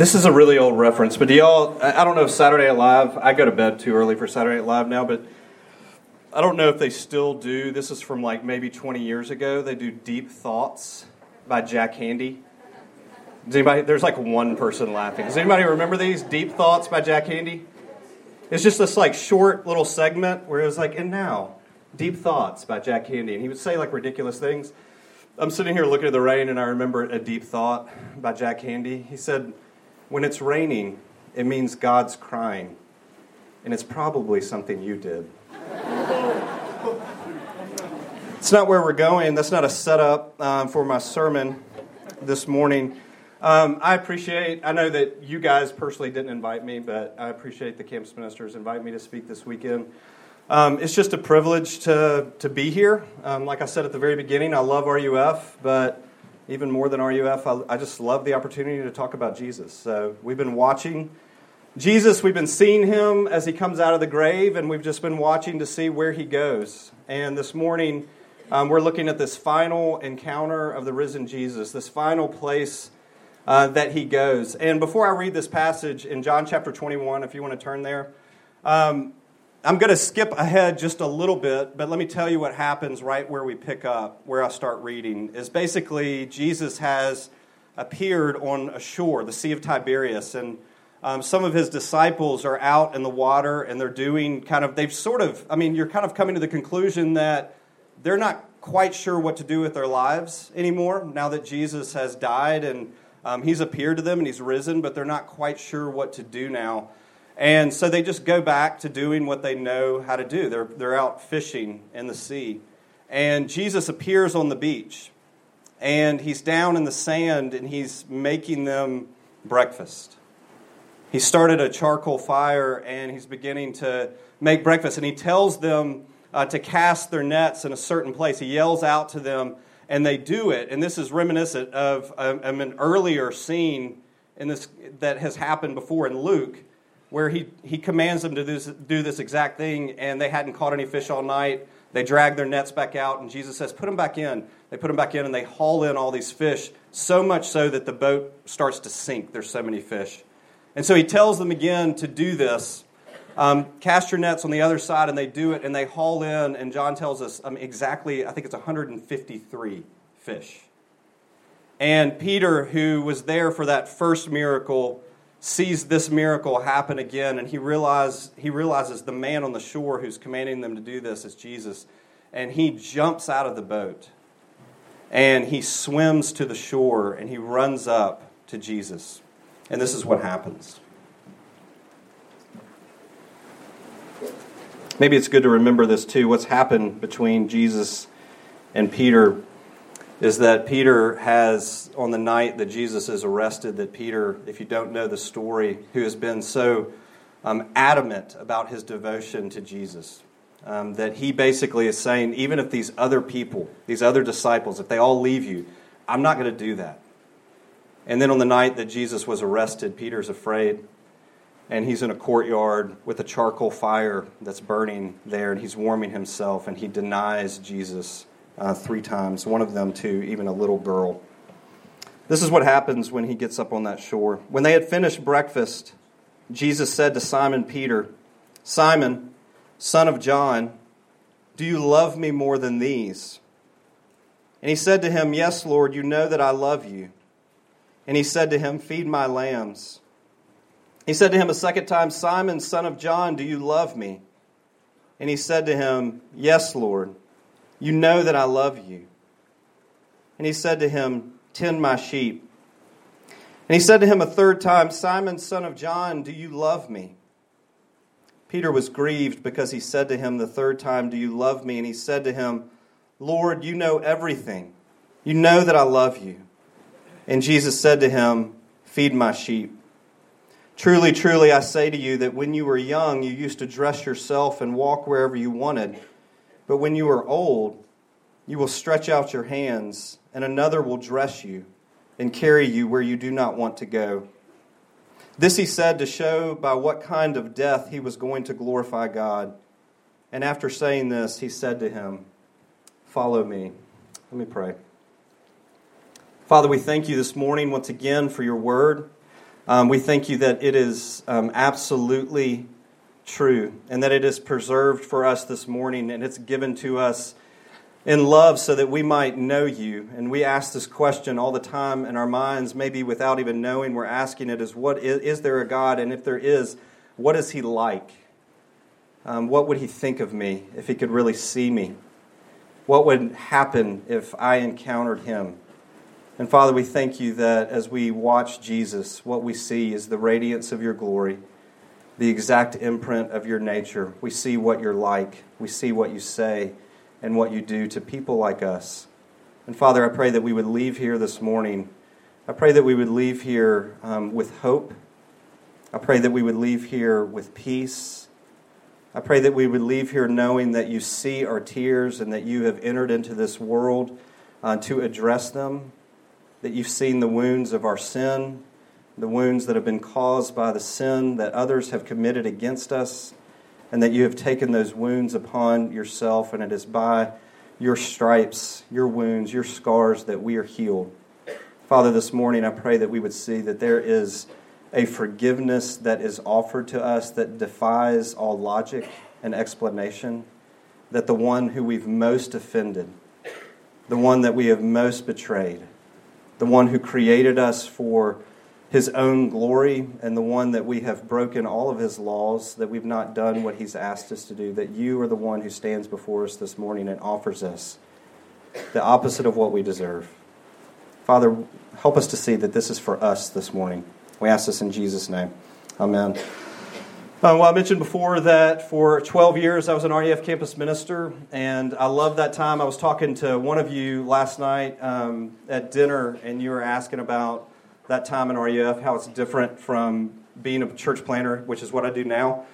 This is a really old reference, but do y'all? I don't know if Saturday Night Live. I go to bed too early for Saturday Night Live now, but I don't know if they still do. This is from like maybe 20 years ago. They do Deep Thoughts by Jack Handey. Does anybody? There's like one person laughing. Does anybody remember these Deep Thoughts by Jack Handey? It's just this like short little segment where it was like, and now, Deep Thoughts by Jack Handey, and he would say like ridiculous things. I'm sitting here looking at the rain, and I remember a deep thought by Jack Handey. He said, When it's raining, it means God's crying, and it's probably something you did. it's not where we're going. That's not a setup um, for my sermon this morning. Um, I appreciate, I know that you guys personally didn't invite me, but I appreciate the campus ministers invite me to speak this weekend. Um, it's just a privilege to, to be here. Um, like I said at the very beginning, I love RUF, but even more than RUF, I, I, just love the opportunity to talk about Jesus. So we've been watching Jesus, we've been seeing him as he comes out of the grave, and we've just been watching to see where he goes. And this morning, um, we're looking at this final encounter of the risen Jesus, this final place uh, that he goes. And before I read this passage in John chapter 21, if you want to turn there, um, I'm going to skip ahead just a little bit, but let me tell you what happens right where we pick up, where I start reading. Is basically Jesus has appeared on a shore, the Sea of Tiberias, and um, some of his disciples are out in the water and they're doing kind of, they've sort of, I mean, you're kind of coming to the conclusion that they're not quite sure what to do with their lives anymore now that Jesus has died and um, he's appeared to them and he's risen, but they're not quite sure what to do now. And so they just go back to doing what they know how to do. They're, they're out fishing in the sea. And Jesus appears on the beach. And he's down in the sand and he's making them breakfast. He started a charcoal fire and he's beginning to make breakfast. And he tells them uh, to cast their nets in a certain place. He yells out to them and they do it. And this is reminiscent of, of an earlier scene in this, that has happened before in Luke where he, he commands them to do this, do this exact thing, and they hadn't caught any fish all night. They drag their nets back out, and Jesus says, Put them back in. They put them back in, and they haul in all these fish, so much so that the boat starts to sink. There's so many fish. And so he tells them again to do this. Um, cast your nets on the other side, and they do it, and they haul in, and John tells us um, exactly, I think it's 153 fish. And Peter, who was there for that first miracle, sees this miracle happen again, and he, realize, he realizes the man on the shore who's commanding them to do this is Jesus. And he jumps out of the boat and he swims to the shore and he runs up to Jesus. And this is what happens. Maybe it's good to remember this too. What's happened between Jesus and Peter is that Peter has, on the night that Jesus is arrested, that Peter, if you don't know the story, who has been so um, adamant about his devotion to Jesus, um, that he basically is saying, even if these other people, these other disciples, if they all leave you, I'm not going to do that. And then on the night that Jesus was arrested, Peter's afraid. And he's in a courtyard with a charcoal fire that's burning there, and he's warming himself, and he denies Jesus uh, three times, one of them to even a little girl. This is what happens when he gets up on that shore. When they had finished breakfast, Jesus said to Simon Peter, Simon, son of John, do you love me more than these? And he said to him, Yes, Lord, you know that I love you. And he said to him, Feed my lambs. He said to him a second time, Simon, son of John, do you love me? And he said to him, Yes, Lord. You know that I love you. And he said to him, Tend my sheep. And he said to him a third time, Simon, son of John, do you love me? Peter was grieved because he said to him the third time, Do you love me? And he said to him, Lord, you know everything. You know that I love you. And Jesus said to him, Feed my sheep. Truly, truly, I say to you that when you were young, you used to dress yourself and walk wherever you wanted. But when you are old, you will stretch out your hands, and another will dress you and carry you where you do not want to go. This he said to show by what kind of death he was going to glorify God. And after saying this, he said to him, Follow me. Let me pray. Father, we thank you this morning once again for your word. Um, we thank you that it is um, absolutely true and that it is preserved for us this morning and it's given to us in love so that we might know you. And we ask this question all the time in our minds, maybe without even knowing we're asking it is what is, there a God? And if there is, what is he like? Um, what would he think of me if he could really see me? What would happen if I encountered him? And Father, we thank you that as we watch Jesus, what we see is the radiance of your glory, the exact imprint of your nature. We see what you're like, we see what you say, and what you do to people like us. And Father, I pray that we would leave here this morning. I pray that we would leave here um, with hope. I pray that we would leave here with peace. I pray that we would leave here knowing that you see our tears and that you have entered into this world uh, to address them that you've seen the wounds of our sin, the wounds that have been caused by the sin that others have committed against us, and that you have taken those wounds upon yourself, and it is by your stripes, your wounds, your scars that we are healed. Father, this morning I pray that we would see that there is a forgiveness that is offered to us that defies all logic and explanation, that the one who we've most offended, the one that we have most betrayed, the one who created us for his own glory, and the one that we have broken all of his laws, that we've not done what he's asked us to do, that you are the one who stands before us this morning and offers us the opposite of what we deserve. Father, help us to see that this is for us this morning. We ask this in Jesus' name. Amen. Uh, well, I mentioned before that for 12 years I was an RUF campus minister, and I love that time. I was talking to one of you last night um, at dinner, and you were asking about that time in RUF, how it's different from being a church planter, which is what I do now.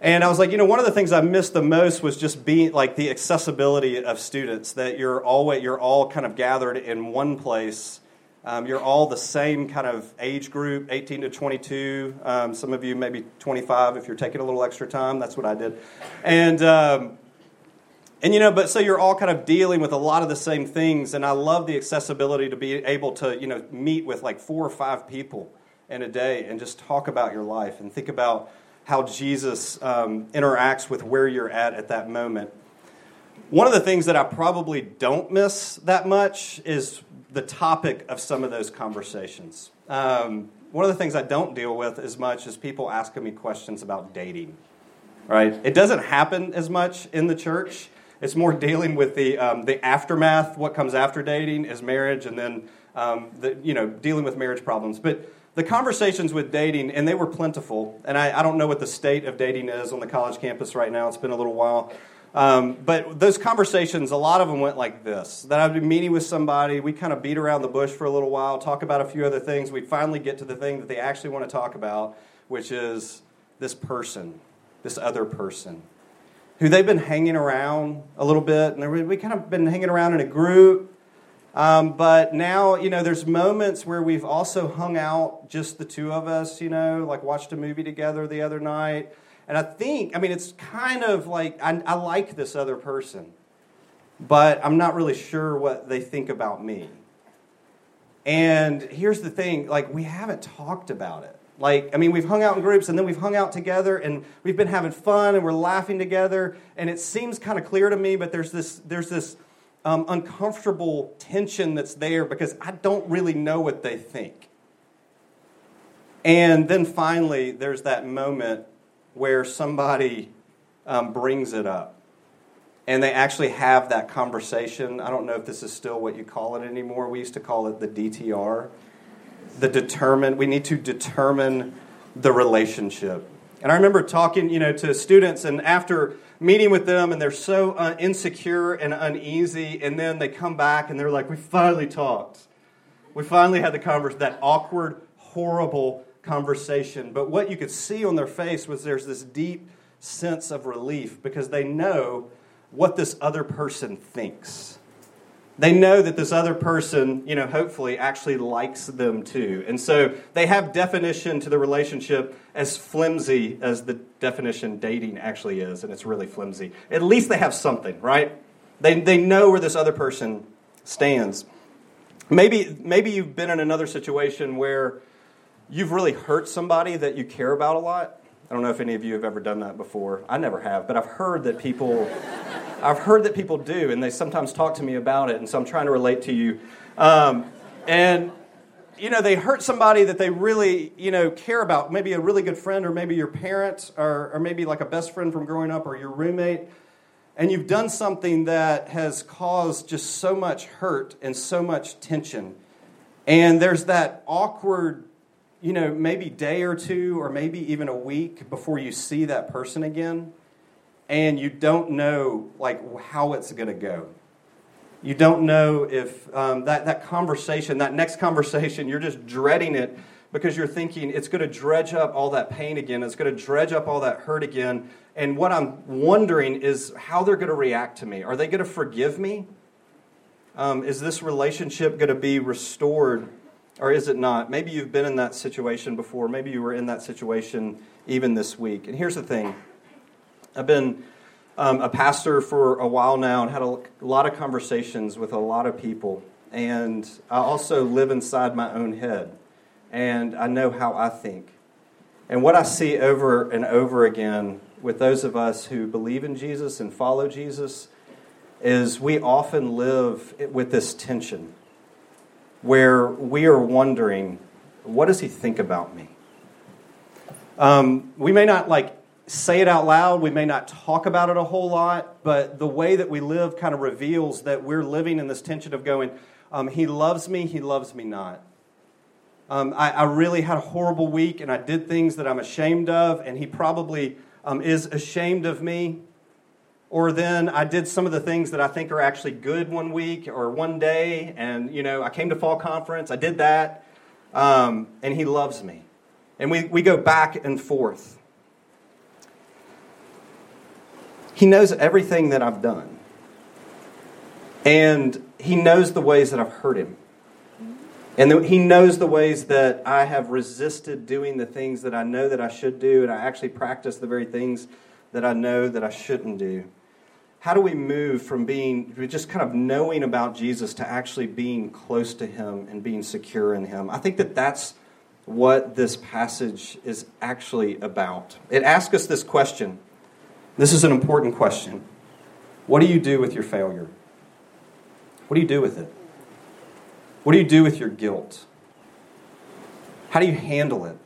And I was like, you know, one of the things I missed the most was just being like the accessibility of students, that you're always you're all kind of gathered in one place um, you're all the same kind of age group, 18 to 22. Um, some of you maybe 25 if you're taking a little extra time. That's what I did. And, um, and you know, but so you're all kind of dealing with a lot of the same things. And I love the accessibility to be able to, you know, meet with like four or five people in a day and just talk about your life and think about how Jesus um, interacts with where you're at at that moment. One of the things that I probably don't miss that much is the topic of some of those conversations. Um, one of the things I don't deal with as much is people asking me questions about dating. Right? It doesn't happen as much in the church. It's more dealing with the um, the aftermath. What comes after dating is marriage, and then um, the, you know dealing with marriage problems. But the conversations with dating, and they were plentiful. And I, I don't know what the state of dating is on the college campus right now. It's been a little while. Um, but those conversations, a lot of them went like this that I'd be meeting with somebody, we kind of beat around the bush for a little while, talk about a few other things. We'd finally get to the thing that they actually want to talk about, which is this person, this other person, who they've been hanging around a little bit. And we kind of been hanging around in a group. Um, but now, you know, there's moments where we've also hung out, just the two of us, you know, like watched a movie together the other night and I think, I mean, it's kind of like I, I like this other person, but I'm not really sure what they think about me. And here's the thing like, we haven't talked about it. Like, I mean, we've hung out in groups and then we've hung out together and we've been having fun and we're laughing together. And it seems kind of clear to me, but there's this, there's this um, uncomfortable tension that's there because I don't really know what they think. And then finally, there's that moment where somebody um, brings it up and they actually have that conversation. I don't know if this is still what you call it anymore. We used to call it the DTR. The determine, we need to determine the relationship. And I remember talking, you know, to students, and after meeting with them, and they're so uh, insecure and uneasy, and then they come back and they're like, "We finally talked. We finally had the conversation. That awkward, horrible conversation. But what you could see on their face was there's this deep sense of relief because they know what this other person thinks. They know that this other person, you know, hopefully actually likes them too. And so they have definition to the relationship as flimsy as the definition dating actually is, and it's really flimsy. At least they have something, right? They, they know where this other person stands. maybe, maybe you've been in another situation where you've really hurt somebody that you care about a lot. I don't know if any of you have ever done that before. I never have, but I've heard that people, I've heard that people do, and they sometimes talk to me about it, and so I'm trying to relate to you. Um, and you know, they hurt somebody that they really, you know, care about. Maybe a really good friend, or maybe your parents, or, or maybe like a best friend from growing up, or your roommate. And you've done something that has caused just so much hurt and so much tension. And there's that awkward, you know, maybe day or two, or maybe even a week before you see that person again. And you don't know, like, how it's going to go. You don't know if um, that, that conversation, that next conversation, you're just dreading it because you're thinking it's going to dredge up all that pain again. It's going to dredge up all that hurt again. And what I'm wondering is how they're going to react to me. Are they going to forgive me? Um, is this relationship going to be restored or is it not? Maybe you've been in that situation before. Maybe you were in that situation even this week. And here's the thing I've been um, a pastor for a while now and had a, lot of conversations with a lot of people. And I also live inside my own head. And I know how I think. And what I see over and over again with those of us who believe in Jesus and follow Jesus is we often live with this tension where we are wondering, what does he think about me? Um, we may not like say it out loud. We may not talk about it a whole lot, but the way that we live kind of reveals that we're living in this tension of going, um, He loves me, He loves me not. Um, I, I, really had a horrible week and I did things that I'm ashamed of, and He probably um, is ashamed of me. Or then I did some of the things that I think are actually good one week or one day, and you know, I came to fall conference, I did that, um, and He loves me. And we, we go back and forth. He knows everything that I've done. And He knows the ways that I've hurt Him. And He knows the ways that I have resisted doing the things that I know that I should do, and I actually practice the very things that I know that I shouldn't do. How do we move from being just kind of knowing about Jesus to actually being close to Him and being secure in Him? I think that that's what this passage is actually about. It asks us this question this is an important question. What do you do with your failure? What do you do with it? What do you do with your guilt? How do you handle it?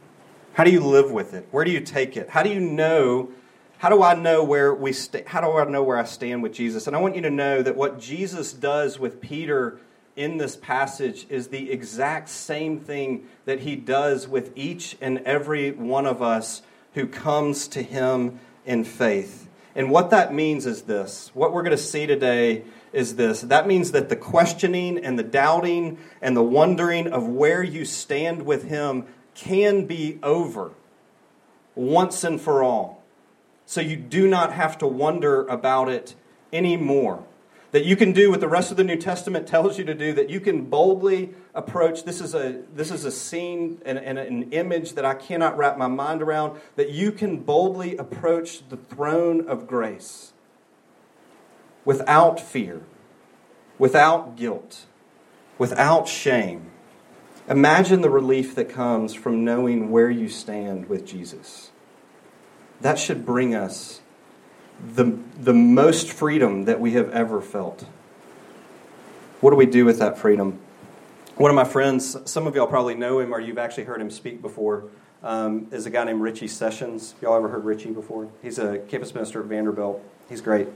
How do you live with it? Where do you take it? How do you know? How do I know where we how do I know where I stand with Jesus? And I want you to know that what Jesus does with Peter in this passage is the exact same thing that he does with each and every one of us who comes to him in faith. And what that means is this what we're going to see today is this that means that the questioning and the doubting and the wondering of where you stand with Him can be over once and for all. So you do not have to wonder about it anymore that you can do what the rest of the New Testament tells you to do, that you can boldly approach. This is a, this is a scene and, and, an image that I cannot wrap my mind around, that you can boldly approach the throne of grace without fear, without guilt, without shame. Imagine the relief that comes from knowing where you stand with Jesus. That should bring us the, the most freedom that we have ever felt. What do we do with that freedom? One of my friends, some of y'all probably know him or you've actually heard him speak before, um, is a guy named Richie Sessions. Y'all ever heard Richie before? He's a campus minister at Vanderbilt. He's great.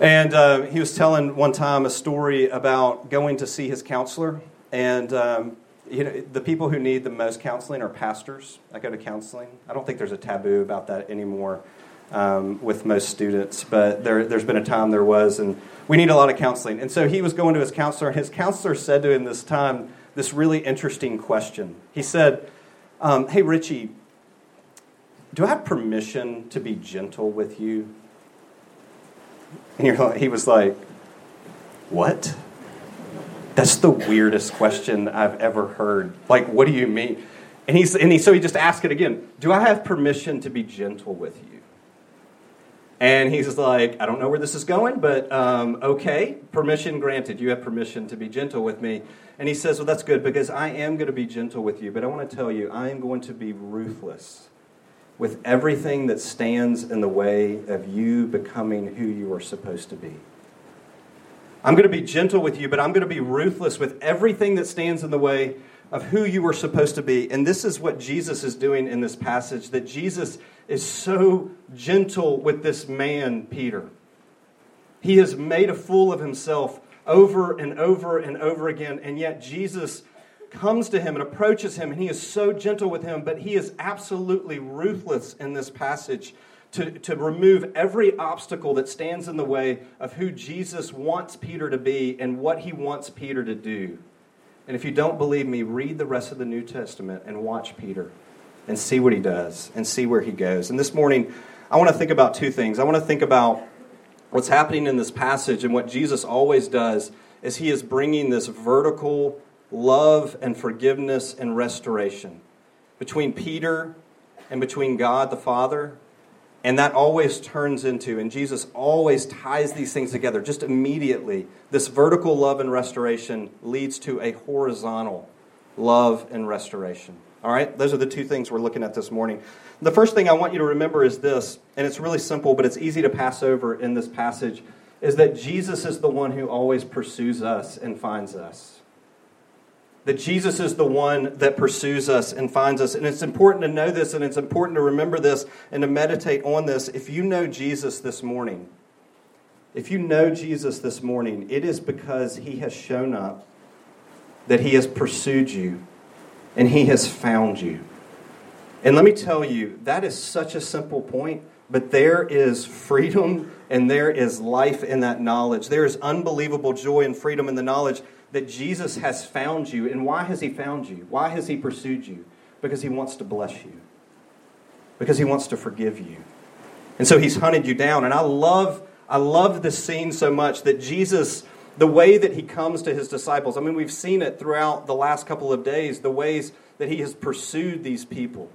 And uh, he was telling one time a story about going to see his counselor. And um, you know, the people who need the most counseling are pastors I go to counseling. I don't think there's a taboo about that anymore um, with most students, but there, there's been a time there was, and we need a lot of counseling. And so he was going to his counselor, and his counselor said to him this time this really interesting question. He said, um, Hey, Richie, do I have permission to be gentle with you? And he was like, What? That's the weirdest question I've ever heard. Like, what do you mean? And, he's, and he, so he just asked it again Do I have permission to be gentle with you? And he's like, I don't know where this is going, but um, okay, permission granted. You have permission to be gentle with me. And he says, Well, that's good because I am going to be gentle with you, but I want to tell you, I am going to be ruthless with everything that stands in the way of you becoming who you are supposed to be. I'm going to be gentle with you, but I'm going to be ruthless with everything that stands in the way of who you were supposed to be. And this is what Jesus is doing in this passage that Jesus is so gentle with this man, Peter. He has made a fool of himself over and over and over again, and yet Jesus comes to him and approaches him, and he is so gentle with him, but he is absolutely ruthless in this passage to, to remove every obstacle that stands in the way of who Jesus wants Peter to be and what he wants Peter to do. And if you don't believe me, read the rest of the New Testament and watch Peter and see what he does and see where he goes. And this morning, I want to think about two things. I want to think about what's happening in this passage and what Jesus always does is he is bringing this vertical love and forgiveness and restoration between Peter and between God the Father. And that always turns into, and Jesus always ties these things together just immediately. This vertical love and restoration leads to a horizontal love and restoration. All right? Those are the two things we're looking at this morning. The first thing I want you to remember is this, and it's really simple, but it's easy to pass over in this passage, is that Jesus is the one who always pursues us and finds us. That Jesus is the one that pursues us and finds us. And it's important to know this, and it's important to remember this and to meditate on this. If you know Jesus this morning, if you know Jesus this morning, it is because he has shown up, that he has pursued you, and he has found you. And let me tell you, that is such a simple point, but there is freedom and there is life in that knowledge. There is unbelievable joy and freedom in the knowledge that Jesus has found you. And why has he found you? Why has he pursued you? Because he wants to bless you, because he wants to forgive you. And so he's hunted you down. And I love, I love this scene so much that Jesus the way that he comes to his disciples. I mean, we've seen it throughout the last couple of days, the ways that he has pursued these people.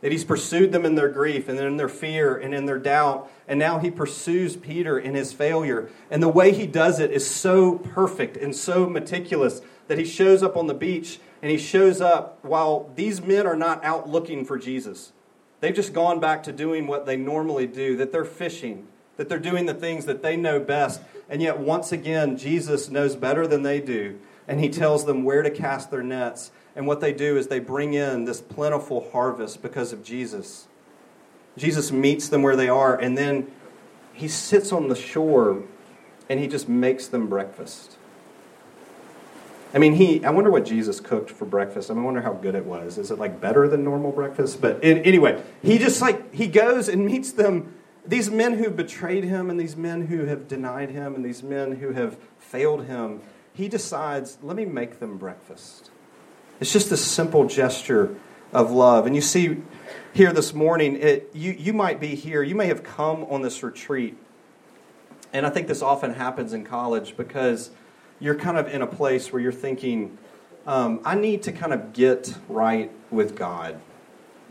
That he's pursued them in their grief and in their fear and in their doubt. And now he pursues Peter in his failure. And the way he does it is so perfect and so meticulous that he shows up on the beach and he shows up while these men are not out looking for Jesus. They've just gone back to doing what they normally do, that they're fishing, that they're doing the things that they know best. And yet, once again, Jesus knows better than they do. And he tells them where to cast their nets. And what they do is they bring in this plentiful harvest because of Jesus. Jesus meets them where they are, and then he sits on the shore and he just makes them breakfast. I mean, he. I wonder what Jesus cooked for breakfast. I, mean, I wonder how good it was. Is it like better than normal breakfast? But anyway, he just like he goes and meets them. These men who betrayed him, and these men who have denied him, and these men who have failed him. He decides, let me make them breakfast. It's just a simple gesture of love. And you see here this morning, it, you, you might be here, you may have come on this retreat. And I think this often happens in college because you're kind of in a place where you're thinking, um, I need to kind of get right with God.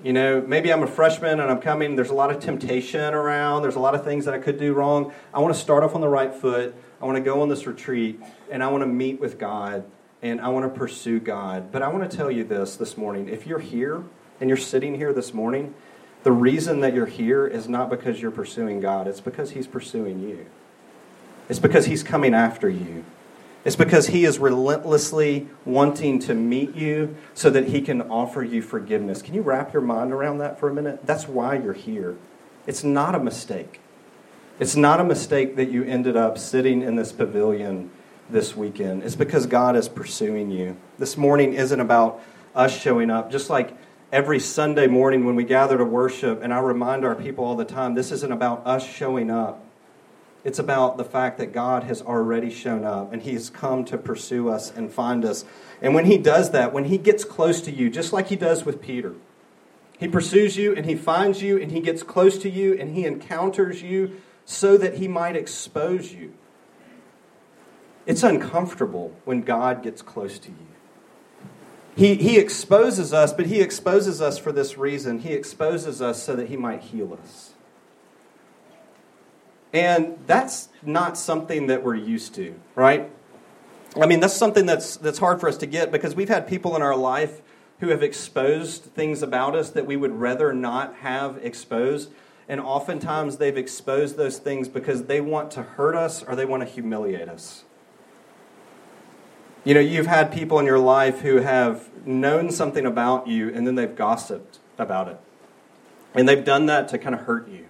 You know, maybe I'm a freshman and I'm coming, there's a lot of temptation around, there's a lot of things that I could do wrong. I want to start off on the right foot. I want to go on this retreat and I want to meet with God and I want to pursue God. But I want to tell you this this morning. If you're here and you're sitting here this morning, the reason that you're here is not because you're pursuing God, it's because He's pursuing you. It's because He's coming after you. It's because He is relentlessly wanting to meet you so that He can offer you forgiveness. Can you wrap your mind around that for a minute? That's why you're here. It's not a mistake. It's not a mistake that you ended up sitting in this pavilion this weekend. It's because God is pursuing you. This morning isn't about us showing up, just like every Sunday morning when we gather to worship, and I remind our people all the time this isn't about us showing up. It's about the fact that God has already shown up and He has come to pursue us and find us. And when He does that, when He gets close to you, just like He does with Peter, He pursues you and He finds you and He gets close to you and He encounters you so that He might expose you. It's uncomfortable when God gets close to you. He, he exposes us, but He exposes us for this reason. He exposes us so that He might heal us. And that's not something that we're used to, right? I mean, that's something that's, that's hard for us to get because we've had people in our life who have exposed things about us that we would rather not have exposed. And oftentimes they've exposed those things because they want to hurt us or they want to humiliate us. You know, you've had people in your life who have known something about you and then they've gossiped about it. And they've done that to kind of hurt you.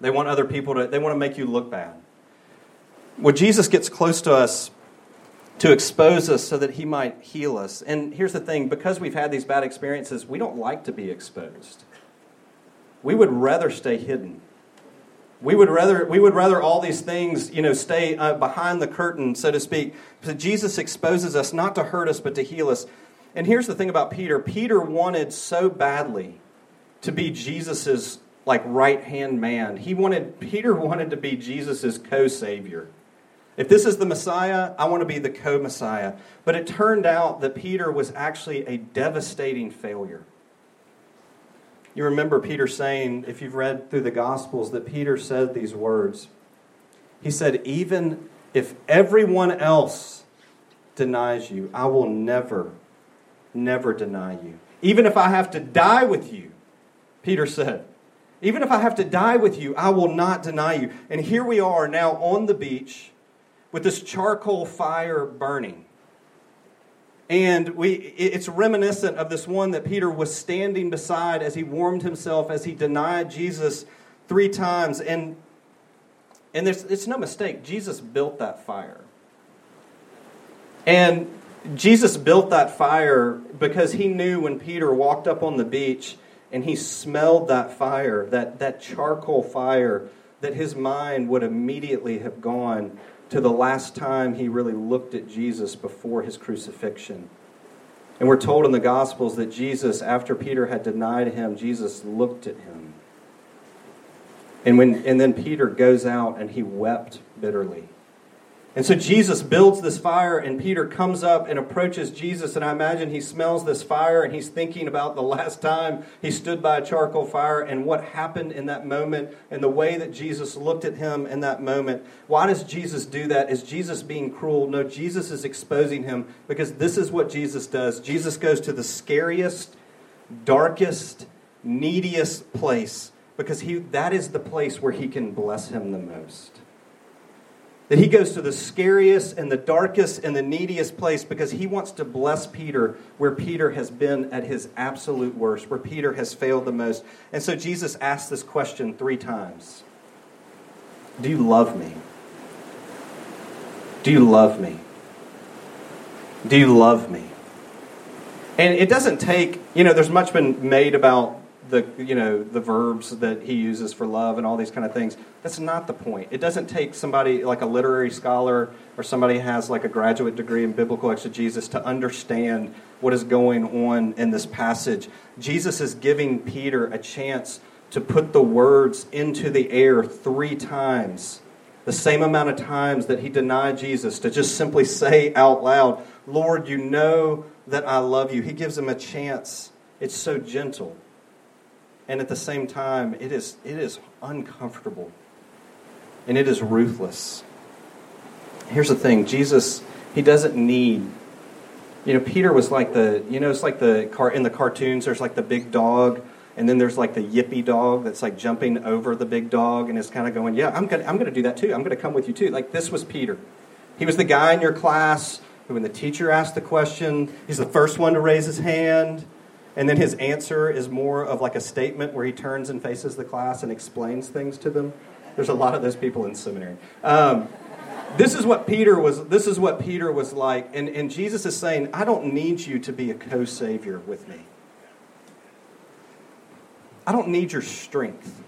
They want other people to, they want to make you look bad. Well, Jesus gets close to us to expose us so that he might heal us. And here's the thing because we've had these bad experiences, we don't like to be exposed. We would rather stay hidden. We would rather, we would rather all these things, you know, stay uh, behind the curtain, so to speak. But Jesus exposes us not to hurt us, but to heal us. And here's the thing about Peter Peter wanted so badly to be Jesus's like right hand man. He wanted Peter wanted to be Jesus's co-savior. If this is the Messiah, I want to be the co-Messiah. But it turned out that Peter was actually a devastating failure. You remember Peter saying, if you've read through the Gospels, that Peter said these words. He said, Even if everyone else denies you, I will never, never deny you. Even if I have to die with you, Peter said, even if I have to die with you, I will not deny you. And here we are now on the beach with this charcoal fire burning. And we, it's reminiscent of this one that Peter was standing beside as he warmed himself, as he denied Jesus three times. And, and there's, it's no mistake, Jesus built that fire. And Jesus built that fire because he knew when Peter walked up on the beach and he smelled that fire, that, that charcoal fire, that his mind would immediately have gone to the last time he really looked at Jesus before his crucifixion. And we're told in the Gospels that Jesus, after Peter had denied him, Jesus looked at him. And, when, and then Peter goes out and he wept bitterly. And so Jesus builds this fire, and Peter comes up and approaches Jesus. And I imagine he smells this fire and he's thinking about the last time he stood by a charcoal fire and what happened in that moment and the way that Jesus looked at him in that moment. Why does Jesus do that? Is Jesus being cruel? No, Jesus is exposing him because this is what Jesus does. Jesus goes to the scariest, darkest, neediest place because he, that is the place where he can bless him the most. That he goes to the scariest and the darkest and the neediest place because he wants to bless Peter where Peter has been at his absolute worst, where Peter has failed the most. And so Jesus asks this question three times Do you love me? Do you love me? Do you love me? And it doesn't take, you know, there's much been made about the you know the verbs that he uses for love and all these kind of things. That's not the point. It doesn't take somebody like a literary scholar or somebody has like a graduate degree in biblical exegesis to understand what is going on in this passage. Jesus is giving Peter a chance to put the words into the air three times. The same amount of times that he denied Jesus, to just simply say out loud, Lord, you know that I love you. He gives him a chance. It's so gentle and at the same time, it is, it is uncomfortable and it is ruthless. Here's the thing Jesus, he doesn't need. You know, Peter was like the, you know, it's like the car in the cartoons, there's like the big dog, and then there's like the yippy dog that's like jumping over the big dog and is kind of going, Yeah, I'm gonna I'm gonna do that too. I'm gonna come with you too. Like this was Peter. He was the guy in your class who when the teacher asked the question, he's the first one to raise his hand. And then his answer is more of like a statement where he turns and faces the class and explains things to them. There's a lot of those people in seminary. Um, this is what Peter was. This is what Peter was like, and, and Jesus is saying, "I don't need you to be a co-savior with me. I don't need your strength.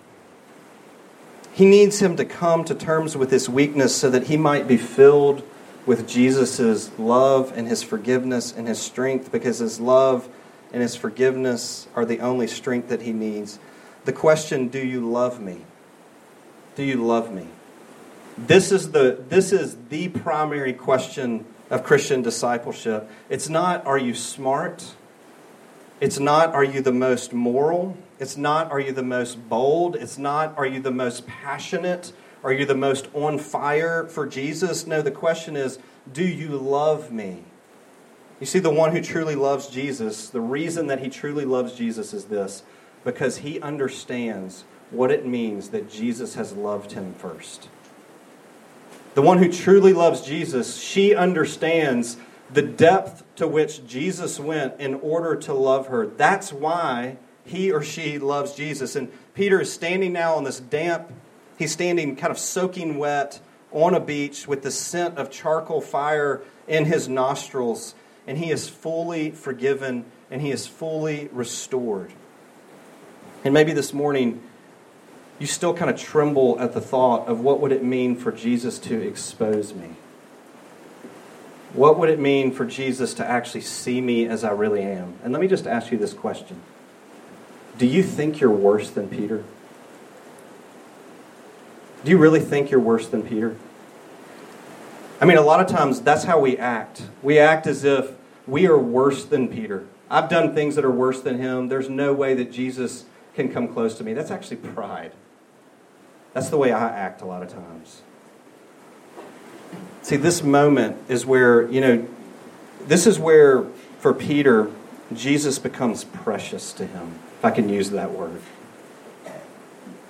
He needs him to come to terms with his weakness so that he might be filled with Jesus' love and his forgiveness and his strength, because his love." And his forgiveness are the only strength that he needs. The question, do you love me? Do you love me? This is the, this is the primary question of Christian discipleship. It's not, are you smart? It's not, are you the most moral? It's not, are you the most bold? It's not, are you the most passionate Are you the most on fire for Jesus? No, the question is, do you love me? You see, the one who truly loves Jesus, the reason that he truly loves Jesus is this because he understands what it means that Jesus has loved him first. The one who truly loves Jesus, she understands the depth to which Jesus went in order to love her. That's why he or she loves Jesus. And Peter is standing now on this damp, he's standing kind of soaking wet on a beach with the scent of charcoal fire in his nostrils, and he is fully forgiven and he is fully restored. And maybe this morning, you still kind of tremble at the thought of what would it mean for Jesus to expose me? What would it mean for Jesus to actually see me as I really am? And let me just ask you this question Do you think you're worse than Peter? Do you really think you're worse than Peter? I mean, a lot of times that's how we act. We act as if we are worse than Peter. I've done things that are worse than him. There's no way that Jesus can come close to me. That's actually pride. That's the way I act a lot of times. See, this moment is where, you know, this is where, for Peter, Jesus becomes precious to him, if I can use that word.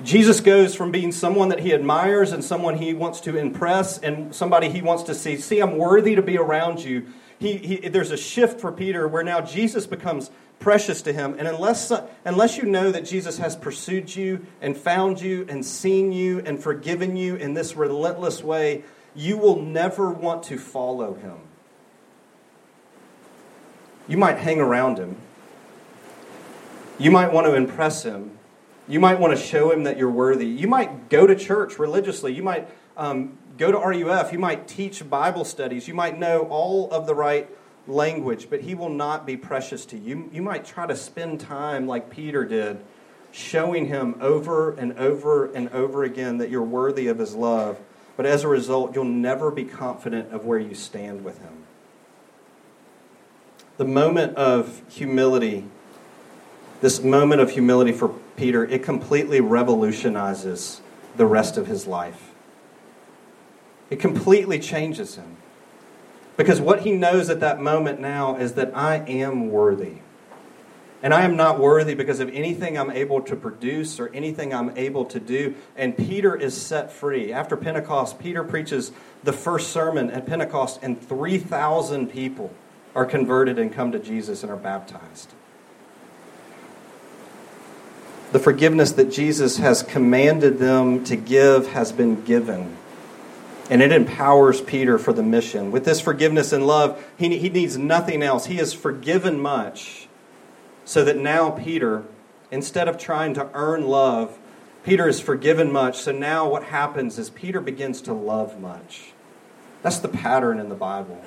Jesus goes from being someone that he admires and someone he wants to impress and somebody he wants to see, see, I'm worthy to be around you. He, he, there's a shift for Peter where now Jesus becomes precious to him. And unless, unless you know that Jesus has pursued you and found you and seen you and forgiven you in this relentless way, you will never want to follow him. You might hang around him. You might want to impress him. You might want to show him that you're worthy. You might go to church religiously. You might um, go to RUF. You might teach Bible studies. You might know all of the right language, but he will not be precious to you. You might try to spend time like Peter did, showing him over and over and over again that you're worthy of his love. But as a result, you'll never be confident of where you stand with him. The moment of humility, this moment of humility for Peter, it completely revolutionizes the rest of his life. It completely changes him. Because what he knows at that moment now is that I am worthy. And I am not worthy because of anything I'm able to produce or anything I'm able to do. And Peter is set free. After Pentecost, Peter preaches the first sermon at Pentecost, and 3,000 people are converted and come to Jesus and are baptized. The forgiveness that Jesus has commanded them to give has been given and it empowers Peter for the mission. With this forgiveness and love, he, he needs nothing else. He has forgiven much, so that now Peter, instead of trying to earn love, Peter is forgiven much. So now what happens is Peter begins to love much. That's the pattern in the Bible.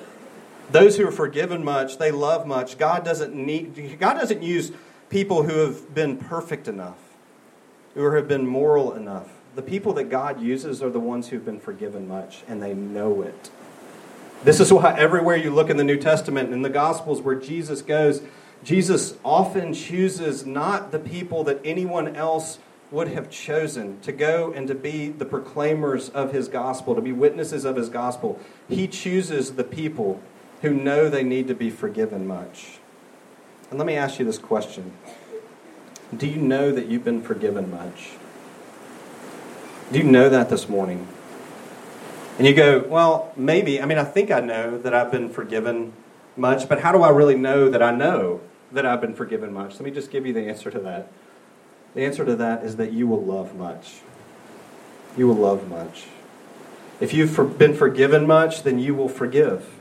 Those who are forgiven much, they love much. God doesn't need God doesn't use people who have been perfect enough, who have been moral enough. The people that God uses are the ones who've been forgiven much, and they know it. This is why everywhere you look in the New Testament, in the Gospels where Jesus goes, Jesus often chooses not the people that anyone else would have chosen to go and to be the proclaimers of his gospel, to be witnesses of his gospel. He chooses the people who know they need to be forgiven much. And let me ask you this question Do you know that you've been forgiven much? Do you know that this morning? And you go, well, maybe. I mean, I think I know that I've been forgiven much, but how do I really know that I know that I've been forgiven much? Let me just give you the answer to that. The answer to that is that you will love much. You will love much. If you've been forgiven much, then you will forgive.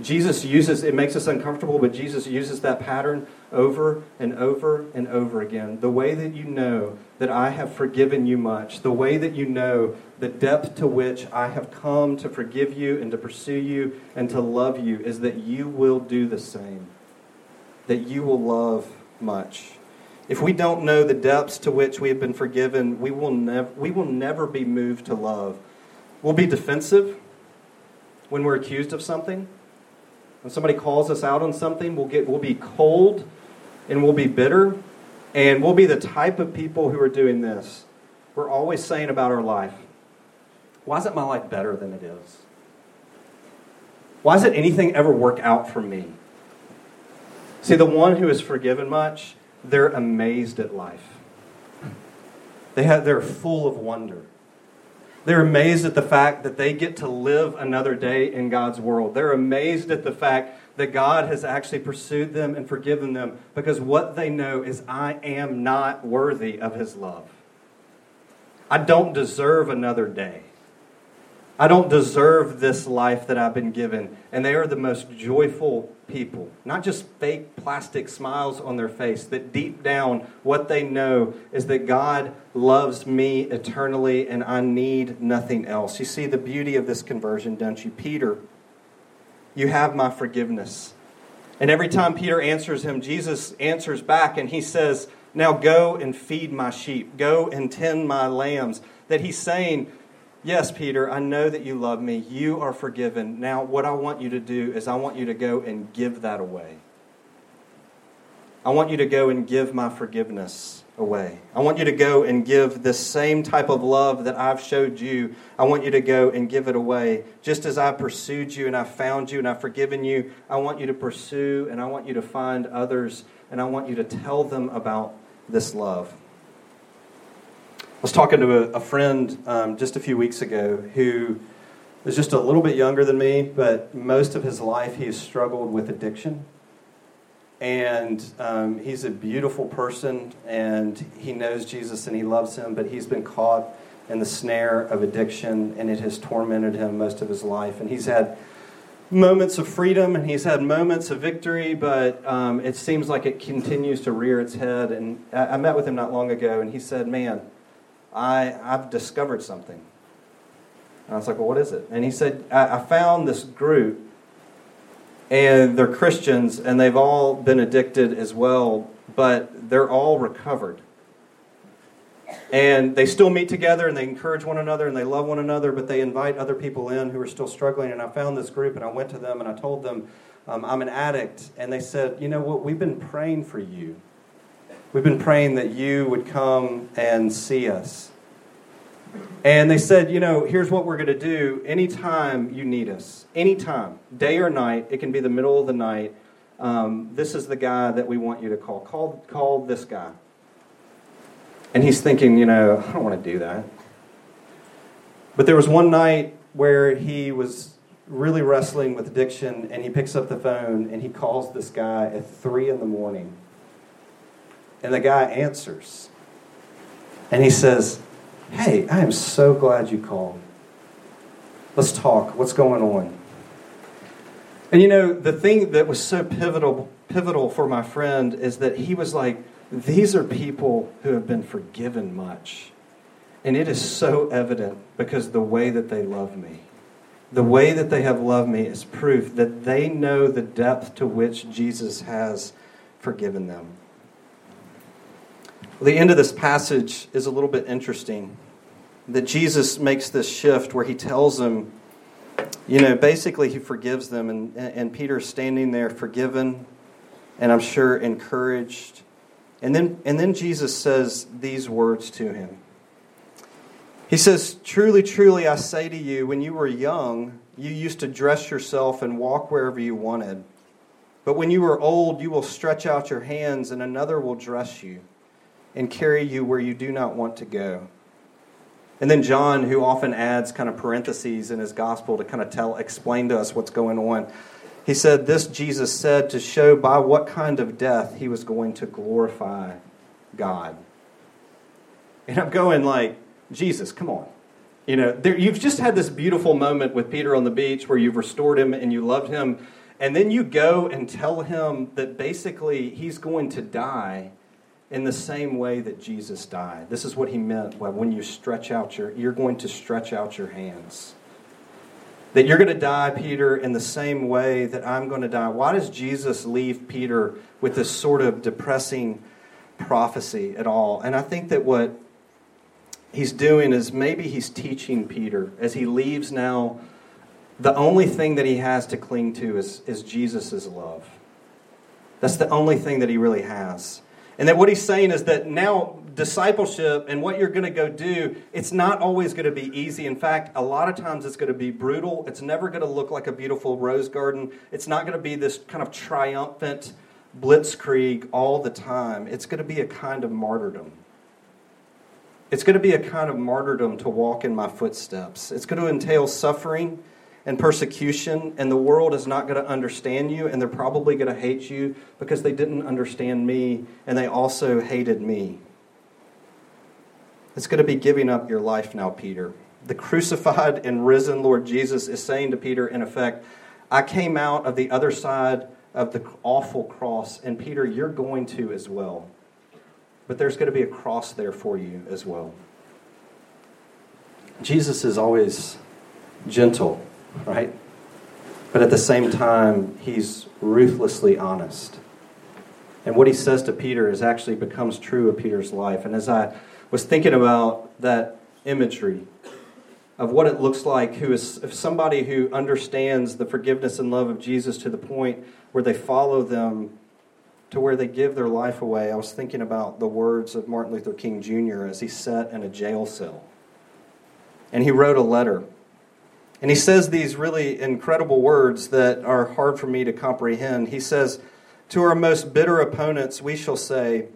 Jesus uses, it makes us uncomfortable, but Jesus uses that pattern over and over and over again. The way that you know that I have forgiven you much, the way that you know the depth to which I have come to forgive you and to pursue you and to love you is that you will do the same, that you will love much. If we don't know the depths to which we have been forgiven, we will, nev- we will never be moved to love. We'll be defensive when we're accused of something. When somebody calls us out on something, we'll, get, we'll be cold and we'll be bitter. And we'll be the type of people who are doing this. We're always saying about our life, why isn't my life better than it is? Why does it anything ever work out for me? See, the one who is forgiven much, they're amazed at life. They have, they're full of wonder. They're amazed at the fact that they get to live another day in God's world. They're amazed at the fact that God has actually pursued them and forgiven them because what they know is I am not worthy of His love. I don't deserve another day. I don't deserve this life that I've been given. And they are the most joyful people. Not just fake plastic smiles on their face, that deep down, what they know is that God loves me eternally and I need nothing else. You see the beauty of this conversion, don't you? Peter, you have my forgiveness. And every time Peter answers him, Jesus answers back and he says, Now go and feed my sheep, go and tend my lambs. That he's saying, Yes, Peter, I know that you love me. You are forgiven. Now, what I want you to do is I want you to go and give that away. I want you to go and give my forgiveness away. I want you to go and give this same type of love that I've showed you. I want you to go and give it away. Just as I pursued you and I found you and I've forgiven you, I want you to pursue and I want you to find others and I want you to tell them about this love. I was talking to a, a friend um, just a few weeks ago who is just a little bit younger than me, but most of his life he has struggled with addiction. And um, he's a beautiful person, and he knows Jesus and he loves him, but he's been caught in the snare of addiction, and it has tormented him most of his life. And he's had moments of freedom and he's had moments of victory, but um, it seems like it continues to rear its head. And I, I met with him not long ago, and he said, Man, I, I've discovered something. And I was like, well, what is it? And he said, I, I found this group, and they're Christians, and they've all been addicted as well, but they're all recovered. And they still meet together and they encourage one another and they love one another, but they invite other people in who are still struggling. And I found this group and I went to them and I told them, um, I'm an addict. And they said, You know what? We've been praying for you. We've been praying that you would come and see us. And they said, you know, here's what we're going to do anytime you need us, anytime, day or night, it can be the middle of the night. Um, this is the guy that we want you to call. Call, call this guy. And he's thinking, you know, I don't want to do that. But there was one night where he was really wrestling with addiction, and he picks up the phone and he calls this guy at 3 in the morning. And the guy answers. And he says, Hey, I am so glad you called. Let's talk. What's going on? And you know, the thing that was so pivotal pivotal for my friend is that he was like, these are people who have been forgiven much. And it is so evident because the way that they love me. The way that they have loved me is proof that they know the depth to which Jesus has forgiven them. The end of this passage is a little bit interesting. That Jesus makes this shift where he tells them, you know, basically he forgives them, and, and Peter's standing there forgiven, and I'm sure encouraged. And then, and then Jesus says these words to him. He says, Truly, truly, I say to you, when you were young, you used to dress yourself and walk wherever you wanted. But when you are old, you will stretch out your hands, and another will dress you and carry you where you do not want to go. And then John, who often adds kind of parentheses in his gospel to kind of tell, explain to us what's going on, he said, This Jesus said to show by what kind of death he was going to glorify God. And I'm going like, Jesus, come on. You know, there, you've just had this beautiful moment with Peter on the beach where you've restored him and you loved him. And then you go and tell him that basically he's going to die in the same way that Jesus died. This is what he meant by when you stretch out your you're going to stretch out your hands. That you're going to die, Peter, in the same way that I'm going to die. Why does Jesus leave Peter with this sort of depressing prophecy at all? And I think that what he's doing is maybe he's teaching Peter as he leaves now. The only thing that he has to cling to is, is Jesus' love. That's the only thing that he really has. And that what he's saying is that now discipleship and what you're going to go do, it's not always going to be easy. In fact, a lot of times it's going to be brutal. It's never going to look like a beautiful rose garden. It's not going to be this kind of triumphant blitzkrieg all the time. It's going to be a kind of martyrdom. It's going to be a kind of martyrdom to walk in my footsteps. It's going to entail suffering and persecution, and the world is not going to understand you, and they're probably going to hate you because they didn't understand me, and they also hated me. It's going to be giving up your life now, Peter. The crucified and risen Lord Jesus is saying to Peter, in effect, I came out of the other side of the awful cross, and Peter, you're going to as well. But there's going to be a cross there for you as well. Jesus is always gentle, right? But at the same time, he's ruthlessly honest. And what he says to Peter is actually becomes true of Peter's life. And as I was thinking about that imagery of what it looks like who is if somebody who understands the forgiveness and love of Jesus to the point where they follow them to where they give their life away. I was thinking about the words of Martin Luther King Jr. as he sat in a jail cell. And he wrote a letter. And he says these really incredible words that are hard for me to comprehend. He says, To our most bitter opponents, we shall say,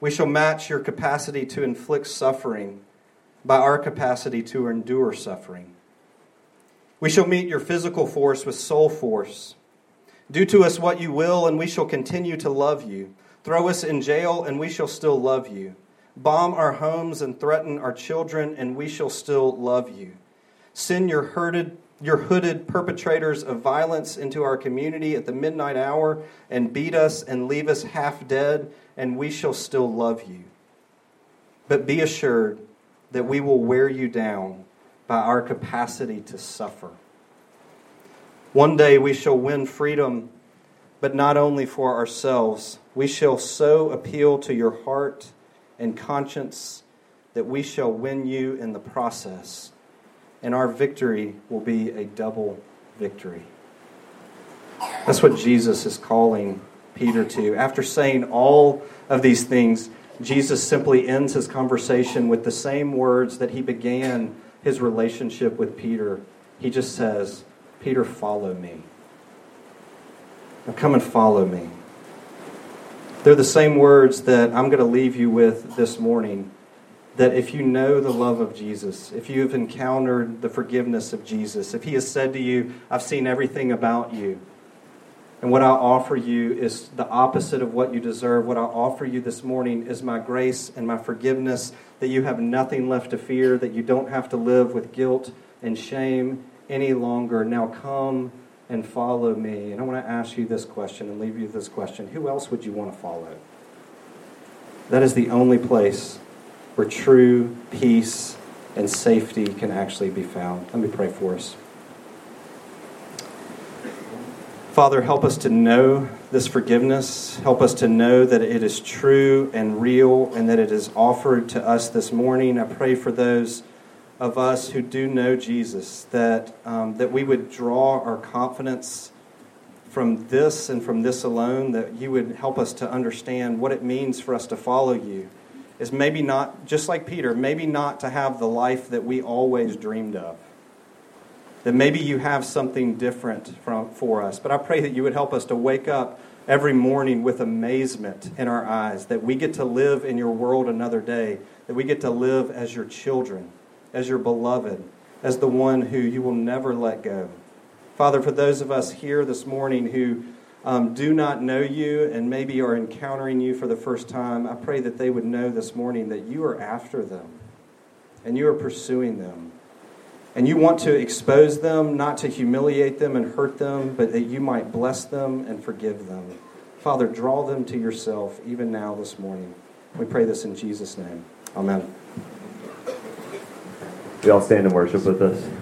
we shall match your capacity to inflict suffering by our capacity to endure suffering. We shall meet your physical force with soul force. Do to us what you will, and we shall continue to love you. Throw us in jail, and we shall still love you. Bomb our homes and threaten our children, and we shall still love you. Send your herded your hooded perpetrators of violence into our community at the midnight hour and beat us and leave us half dead, and we shall still love you. But be assured that we will wear you down by our capacity to suffer. One day we shall win freedom, but not only for ourselves. We shall so appeal to your heart and conscience that we shall win you in the process and our victory will be a double victory. That's what Jesus is calling Peter to. After saying all of these things, Jesus simply ends his conversation with the same words that he began his relationship with Peter. He just says, Peter, follow me. Now come and follow me. They're the same words that I'm going to leave you with this morning that if you know the love of Jesus, if you have encountered the forgiveness of Jesus, if He has said to you, I've seen everything about you, and what I offer you is the opposite of what you deserve, what I offer you this morning is my grace and my forgiveness, that you have nothing left to fear, that you don't have to live with guilt and shame any longer. Now come and follow me. And I want to ask you this question and leave you this question Who else would you want to follow? That is the only place where true peace and safety can actually be found. Let me pray for us. Father, help us to know this forgiveness. Help us to know that it is true and real and that it is offered to us this morning. I pray for those of us who do know Jesus that, um, that we would draw our confidence from this and from this alone, that you would help us to understand what it means for us to follow you is maybe not, just like Peter, maybe not to have the life that we always dreamed of. That maybe you have something different from, for us. But I pray that you would help us to wake up every morning with amazement in our eyes, that we get to live in your world another day, that we get to live as your children, as your beloved, as the one who you will never let go. Father, for those of us here this morning who um, do not know you and maybe are encountering you for the first time, I pray that they would know this morning that you are after them and you are pursuing them. And you want to expose them, not to humiliate them and hurt them, but that you might bless them and forgive them. Father, draw them to yourself even now this morning. We pray this in Jesus' name. Amen. We all stand and worship with us.